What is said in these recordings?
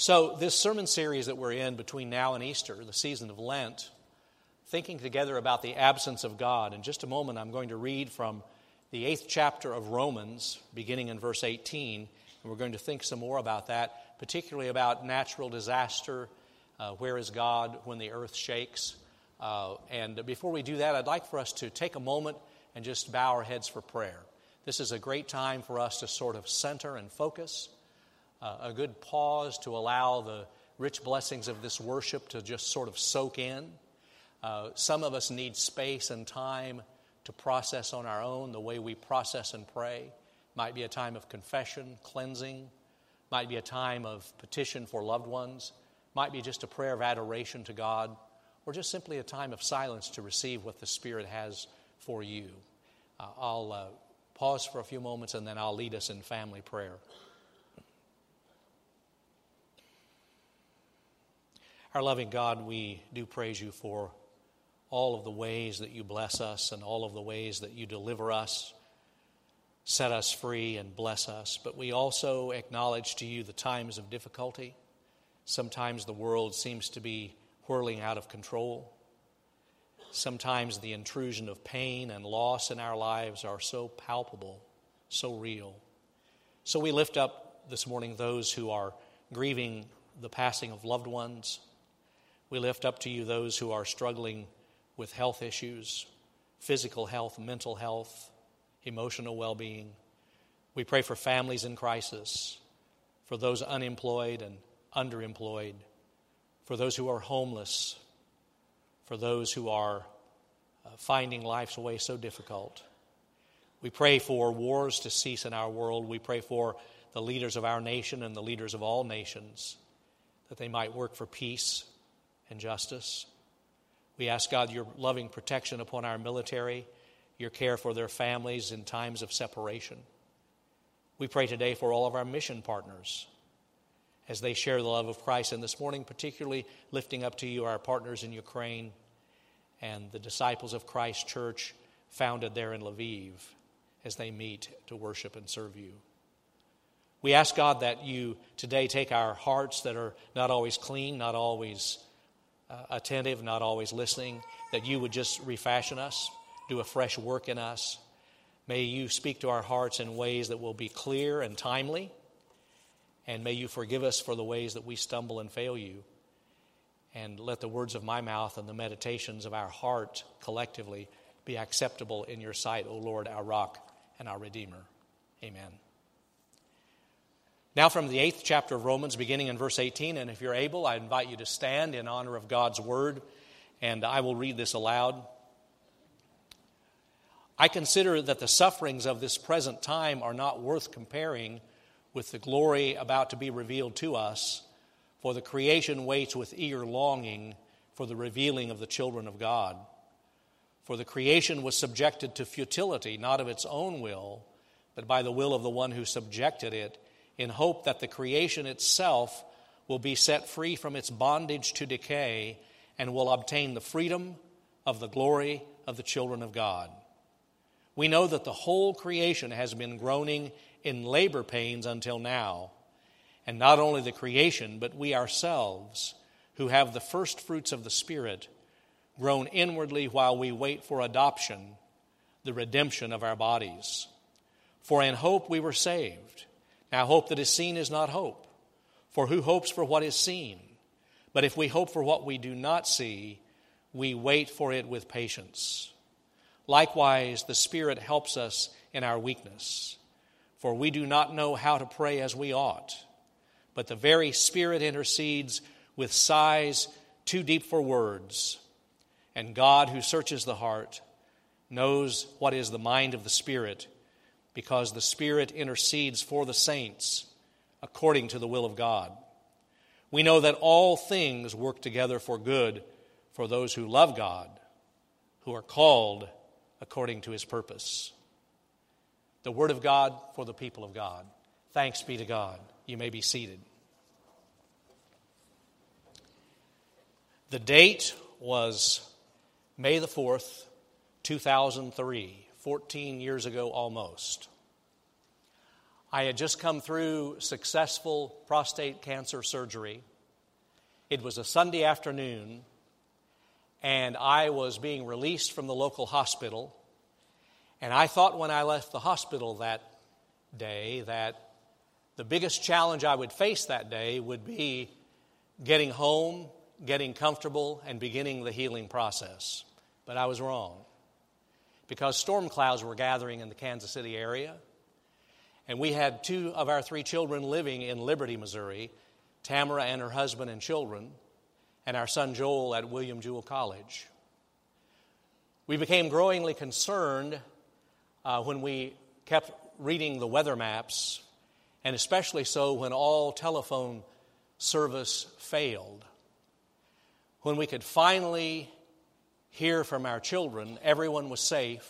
So, this sermon series that we're in between now and Easter, the season of Lent, thinking together about the absence of God. In just a moment, I'm going to read from the eighth chapter of Romans, beginning in verse 18, and we're going to think some more about that, particularly about natural disaster. Uh, where is God when the earth shakes? Uh, and before we do that, I'd like for us to take a moment and just bow our heads for prayer. This is a great time for us to sort of center and focus uh, a good pause to allow the rich blessings of this worship to just sort of soak in. Uh, some of us need space and time to process on our own the way we process and pray. Might be a time of confession, cleansing, might be a time of petition for loved ones, might be just a prayer of adoration to God, or just simply a time of silence to receive what the Spirit has for you. Uh, I'll uh, pause for a few moments and then I'll lead us in family prayer. Our loving God, we do praise you for all of the ways that you bless us and all of the ways that you deliver us, set us free, and bless us. But we also acknowledge to you the times of difficulty. Sometimes the world seems to be whirling out of control. Sometimes the intrusion of pain and loss in our lives are so palpable, so real. So we lift up this morning those who are grieving the passing of loved ones we lift up to you those who are struggling with health issues, physical health, mental health, emotional well being. We pray for families in crisis, for those unemployed and underemployed, for those who are homeless, for those who are uh, finding life's way so difficult. We pray for wars to cease in our world. We pray for the leaders of our nation and the leaders of all nations that they might work for peace and justice. We ask God your loving protection upon our military, your care for their families in times of separation. We pray today for all of our mission partners as they share the love of Christ. And this morning, particularly lifting up to you our partners in Ukraine and the disciples of Christ Church founded there in Lviv as they meet to worship and serve you. We ask God that you today take our hearts that are not always clean, not always uh, attentive, not always listening, that you would just refashion us, do a fresh work in us. May you speak to our hearts in ways that will be clear and timely. And may you forgive us for the ways that we stumble and fail you. And let the words of my mouth and the meditations of our heart collectively be acceptable in your sight, O Lord, our rock and our Redeemer. Amen. Now, from the eighth chapter of Romans, beginning in verse 18, and if you're able, I invite you to stand in honor of God's word, and I will read this aloud. I consider that the sufferings of this present time are not worth comparing with the glory about to be revealed to us, for the creation waits with eager longing for the revealing of the children of God. For the creation was subjected to futility, not of its own will, but by the will of the one who subjected it in hope that the creation itself will be set free from its bondage to decay and will obtain the freedom of the glory of the children of God. We know that the whole creation has been groaning in labor pains until now. And not only the creation, but we ourselves, who have the first fruits of the Spirit, groan inwardly while we wait for adoption, the redemption of our bodies. For in hope we were saved. Now, hope that is seen is not hope, for who hopes for what is seen? But if we hope for what we do not see, we wait for it with patience. Likewise, the Spirit helps us in our weakness, for we do not know how to pray as we ought. But the very Spirit intercedes with sighs too deep for words. And God, who searches the heart, knows what is the mind of the Spirit because the Spirit intercedes for the saints according to the will of God. We know that all things work together for good for those who love God, who are called according to his purpose. The Word of God for the people of God. Thanks be to God. You may be seated. The date was May the 4th, 2003. 14 years ago almost. I had just come through successful prostate cancer surgery. It was a Sunday afternoon, and I was being released from the local hospital. And I thought when I left the hospital that day that the biggest challenge I would face that day would be getting home, getting comfortable, and beginning the healing process. But I was wrong because storm clouds were gathering in the Kansas City area. And we had two of our three children living in Liberty, Missouri Tamara and her husband and children, and our son Joel at William Jewell College. We became growingly concerned uh, when we kept reading the weather maps, and especially so when all telephone service failed. When we could finally hear from our children, everyone was safe,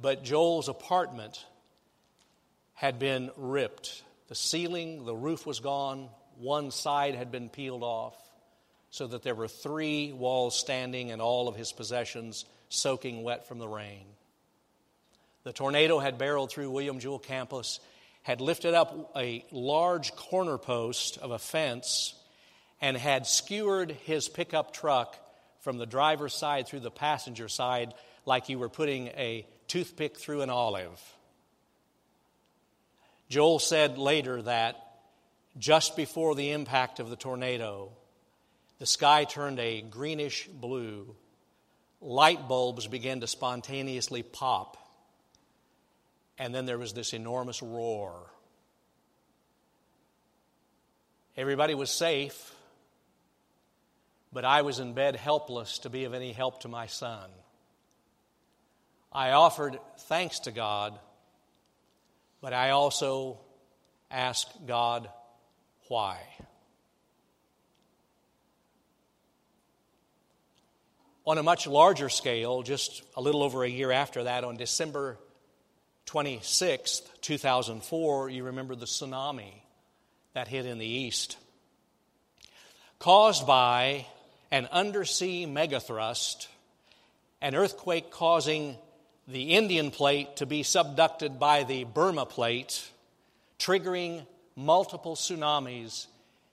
but Joel's apartment had been ripped. The ceiling, the roof was gone, one side had been peeled off, so that there were three walls standing and all of his possessions soaking wet from the rain. The tornado had barreled through William Jewell campus, had lifted up a large corner post of a fence, and had skewered his pickup truck from the driver's side through the passenger side like you were putting a toothpick through an olive. Joel said later that just before the impact of the tornado, the sky turned a greenish blue. Light bulbs began to spontaneously pop. And then there was this enormous roar. Everybody was safe, but I was in bed helpless to be of any help to my son. I offered thanks to God but I also asked God why. On a much larger scale, just a little over a year after that, on December 26th, 2004, you remember the tsunami that hit in the east. Caused by an undersea megathrust, an earthquake causing the Indian plate to be subducted by the Burma plate, triggering multiple tsunamis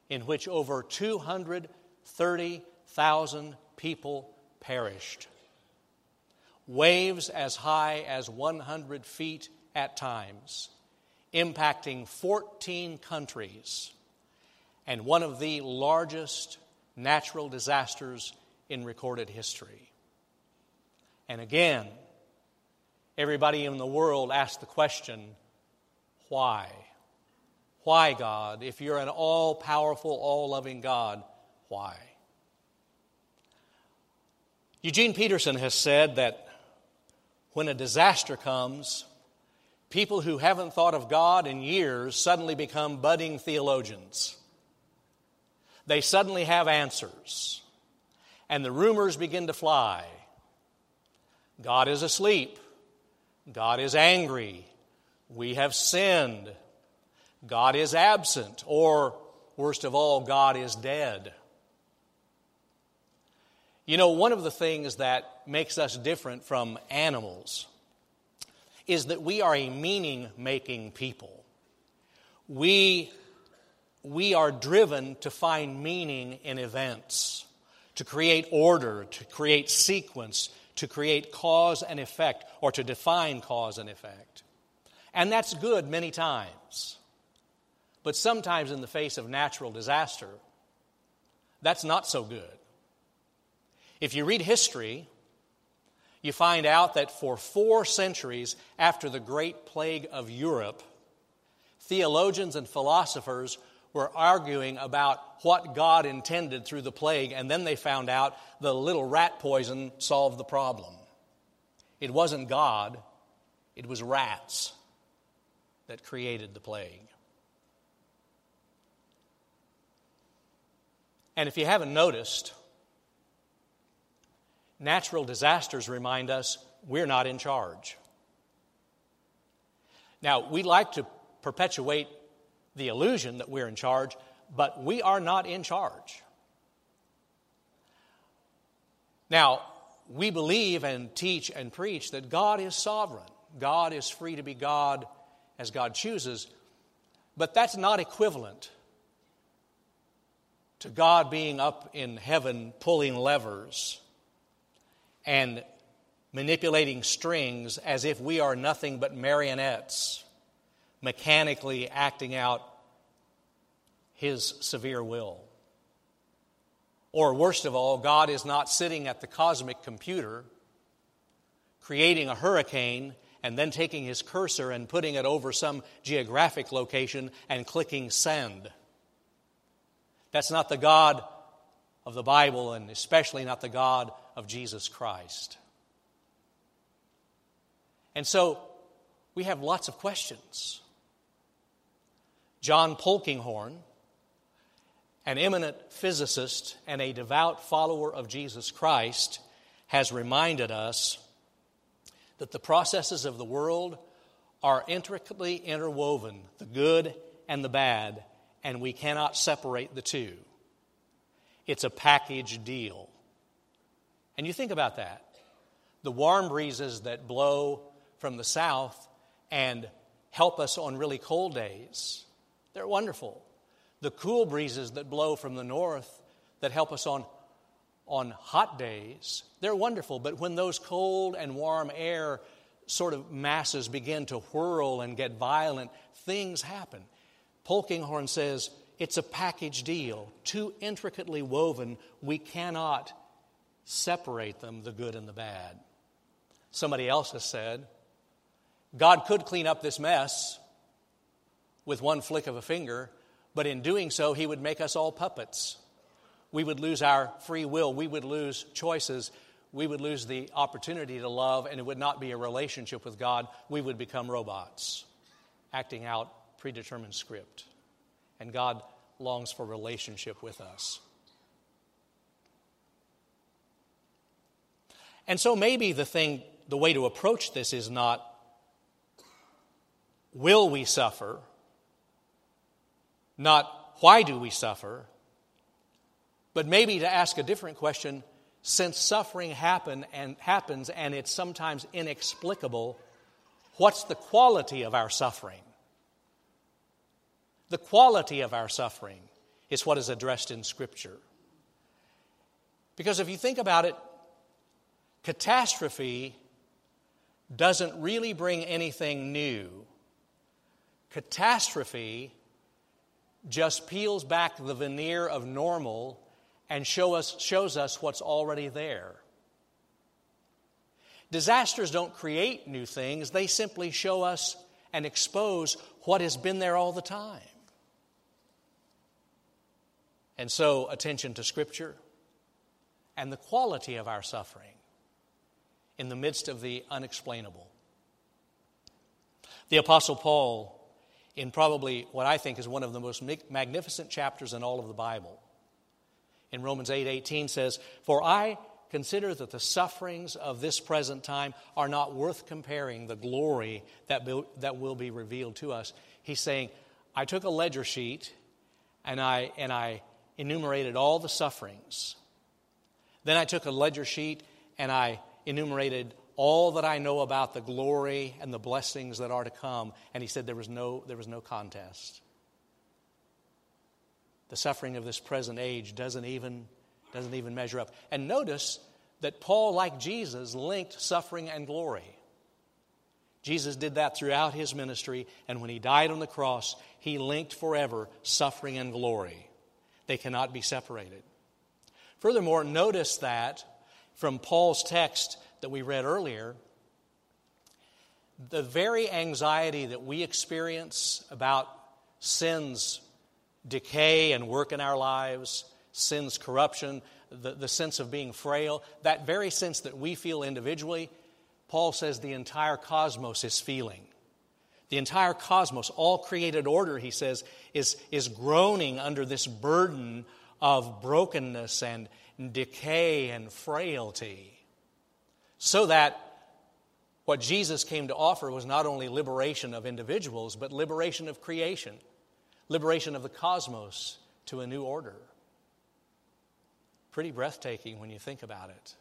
in which over 230,000 people perished. Waves as high as 100 feet at times, impacting 14 countries, and one of the largest natural disasters in recorded history. And again, Everybody in the world asks the question, why? Why, God? If you're an all powerful, all loving God, why? Eugene Peterson has said that when a disaster comes, people who haven't thought of God in years suddenly become budding theologians. They suddenly have answers, and the rumors begin to fly. God is asleep. God is angry. We have sinned. God is absent. Or, worst of all, God is dead. You know, one of the things that makes us different from animals is that we are a meaning making people. We, we are driven to find meaning in events, to create order, to create sequence, to create cause and effect or to define cause and effect. And that's good many times. But sometimes, in the face of natural disaster, that's not so good. If you read history, you find out that for four centuries after the Great Plague of Europe, theologians and philosophers were arguing about what God intended through the plague, and then they found out the little rat poison solved the problem. It wasn't God, it was rats that created the plague. And if you haven't noticed, natural disasters remind us we're not in charge. Now, we like to perpetuate the illusion that we're in charge, but we are not in charge. Now, we believe and teach and preach that God is sovereign. God is free to be God as God chooses. But that's not equivalent to God being up in heaven pulling levers and manipulating strings as if we are nothing but marionettes, mechanically acting out His severe will. Or, worst of all, God is not sitting at the cosmic computer creating a hurricane and then taking his cursor and putting it over some geographic location and clicking send. That's not the God of the Bible, and especially not the God of Jesus Christ. And so we have lots of questions. John Polkinghorne, an eminent physicist and a devout follower of Jesus Christ, has reminded us that the processes of the world are intricately interwoven, the good and the bad, and we cannot separate the two. It's a package deal. And you think about that. The warm breezes that blow from the south and help us on really cold days, they're wonderful. The cool breezes that blow from the north that help us on on hot days, they're wonderful. But when those cold and warm air sort of masses begin to whirl and get violent, things happen. Polkinghorne says it's a package deal, too intricately woven, we cannot separate them, the good and the bad. Somebody else has said, God could clean up this mess with one flick of a finger, but in doing so, he would make us all puppets we would lose our free will, we would lose choices, we would lose the opportunity to love, and it would not be a relationship with God. We would become robots, acting out predetermined script. And God longs for relationship with us. And so maybe the thing, the way to approach this is not will we suffer, not why do we suffer, but maybe to ask a different question since suffering happen and happens and it's sometimes inexplicable, what's the quality of our suffering? The quality of our suffering is what is addressed in Scripture. Because if you think about it, catastrophe doesn't really bring anything new. Catastrophe just peels back the veneer of normal and show us, shows us what's already there. Disasters don't create new things, they simply show us and expose what has been there all the time. And so, attention to Scripture and the quality of our suffering in the midst of the unexplainable. The Apostle Paul, in probably what I think is one of the most magnificent chapters in all of the Bible, in Romans 8 18 says, For I consider that the sufferings of this present time are not worth comparing the glory that, be, that will be revealed to us. He's saying, I took a ledger sheet and I, and I enumerated all the sufferings. Then I took a ledger sheet and I enumerated all that I know about the glory and the blessings that are to come. And he said there was no, there was no contest the suffering of this present age doesn't even, doesn't even measure up. And notice that Paul, like Jesus, linked suffering and glory. Jesus did that throughout his ministry, and when he died on the cross, he linked forever suffering and glory. They cannot be separated. Furthermore, notice that from Paul's text that we read earlier, the very anxiety that we experience about sin's decay and work in our lives, sin's corruption, the, the sense of being frail, that very sense that we feel individually, Paul says the entire cosmos is feeling. The entire cosmos, all created order, he says, is, is groaning under this burden of brokenness and decay and frailty. So that what Jesus came to offer was not only liberation of individuals, but liberation of creation liberation of the cosmos to a new order. Pretty breathtaking when you think about it.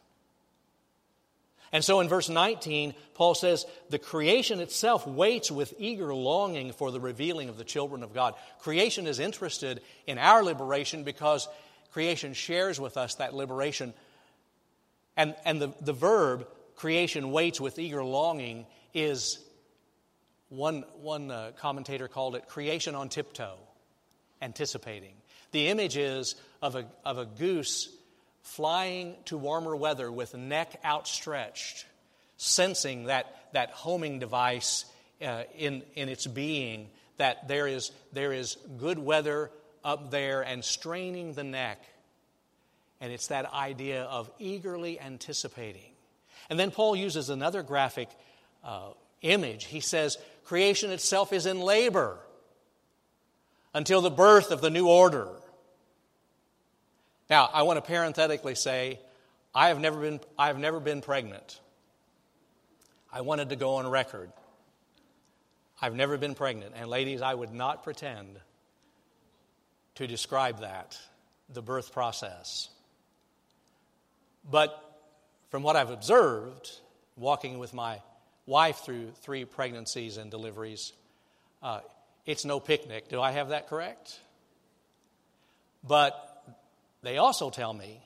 And so in verse 19, Paul says, The creation itself waits with eager longing for the revealing of the children of God. Creation is interested in our liberation because creation shares with us that liberation. And, and the, the verb, creation waits with eager longing, is one, one uh, commentator called it creation on tiptoe, anticipating. The image is of a, of a goose flying to warmer weather with neck outstretched, sensing that, that homing device uh, in, in its being, that there is, there is good weather up there and straining the neck. And it's that idea of eagerly anticipating. And then Paul uses another graphic uh, image. He says, Creation itself is in labor until the birth of the new order. Now, I want to parenthetically say, I have never been, I have never been pregnant. I wanted to go on record. I've never been pregnant. And ladies, I would not pretend to describe that, the birth process. But from what I've observed, walking with my wife through three pregnancies and deliveries, uh, it's no picnic. Do I have that correct? But they also tell me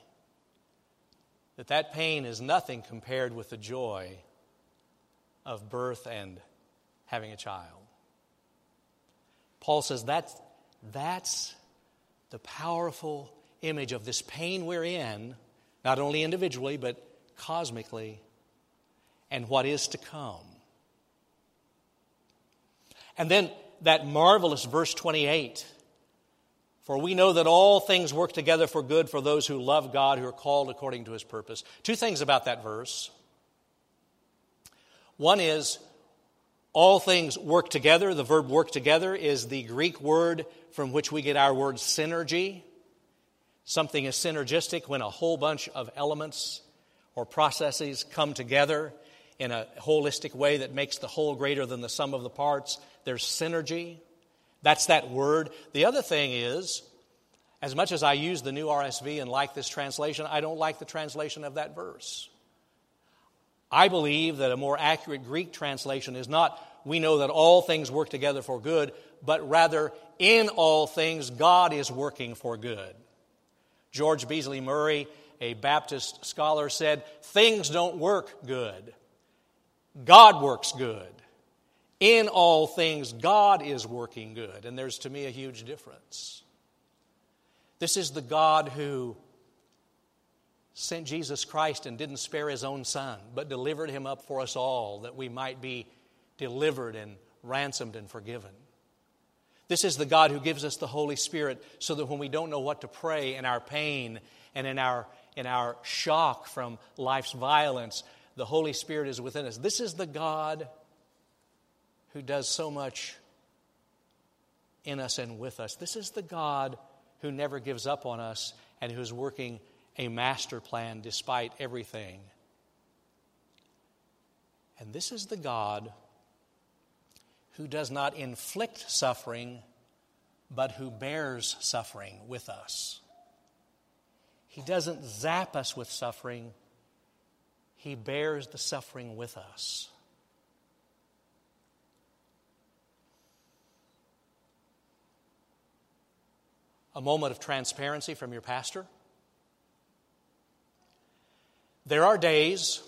that that pain is nothing compared with the joy of birth and having a child. Paul says that's, that's the powerful image of this pain we're in, not only individually, but cosmically, and what is to come. And then that marvelous verse 28 for we know that all things work together for good for those who love God, who are called according to his purpose. Two things about that verse. One is all things work together. The verb work together is the Greek word from which we get our word synergy. Something is synergistic when a whole bunch of elements or processes come together in a holistic way that makes the whole greater than the sum of the parts. There's synergy. That's that word. The other thing is, as much as I use the new RSV and like this translation, I don't like the translation of that verse. I believe that a more accurate Greek translation is not, we know that all things work together for good, but rather, in all things, God is working for good. George Beasley Murray, a Baptist scholar, said, Things don't work good, God works good. In all things, God is working good. And there's to me a huge difference. This is the God who sent Jesus Christ and didn't spare his own son, but delivered him up for us all that we might be delivered and ransomed and forgiven. This is the God who gives us the Holy Spirit so that when we don't know what to pray in our pain and in our, in our shock from life's violence, the Holy Spirit is within us. This is the God who does so much in us and with us. This is the God who never gives up on us and who's working a master plan despite everything. And this is the God who does not inflict suffering, but who bears suffering with us. He doesn't zap us with suffering, He bears the suffering with us. a moment of transparency from your pastor. There are days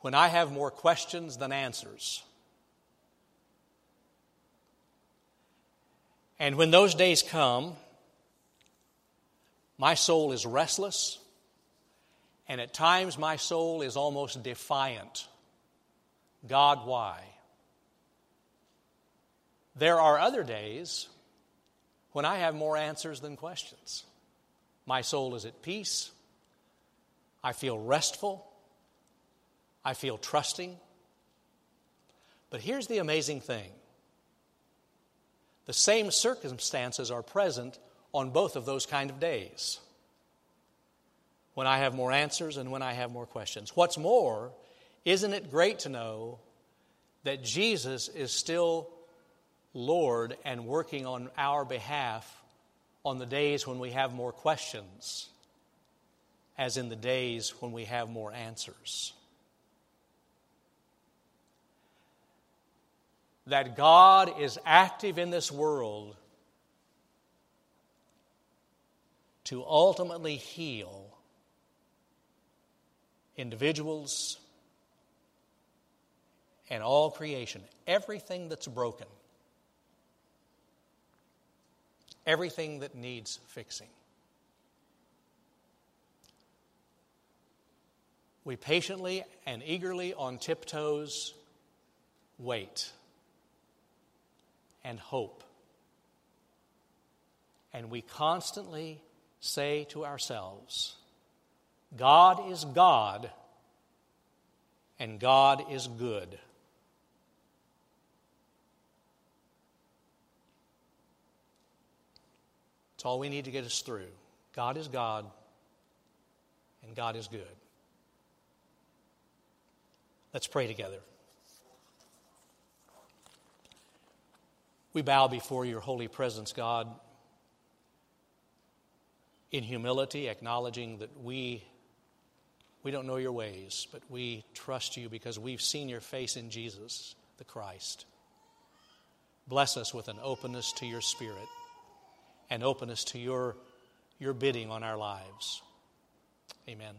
when I have more questions than answers. And when those days come, my soul is restless, and at times my soul is almost defiant. God, why? There are other days when I have more answers than questions. My soul is at peace. I feel restful. I feel trusting. But here's the amazing thing the same circumstances are present on both of those kind of days when I have more answers and when I have more questions. What's more, isn't it great to know that Jesus is still Lord and working on our behalf on the days when we have more questions as in the days when we have more answers. That God is active in this world to ultimately heal individuals and all creation, everything that's broken, everything that needs fixing. We patiently and eagerly on tiptoes wait and hope. And we constantly say to ourselves, God is God and God is good. It's all we need to get us through. God is God and God is good. Let's pray together. We bow before your holy presence, God, in humility, acknowledging that we, we don't know your ways, but we trust you because we've seen your face in Jesus, the Christ. Bless us with an openness to your Spirit and openness to your, your bidding on our lives. Amen.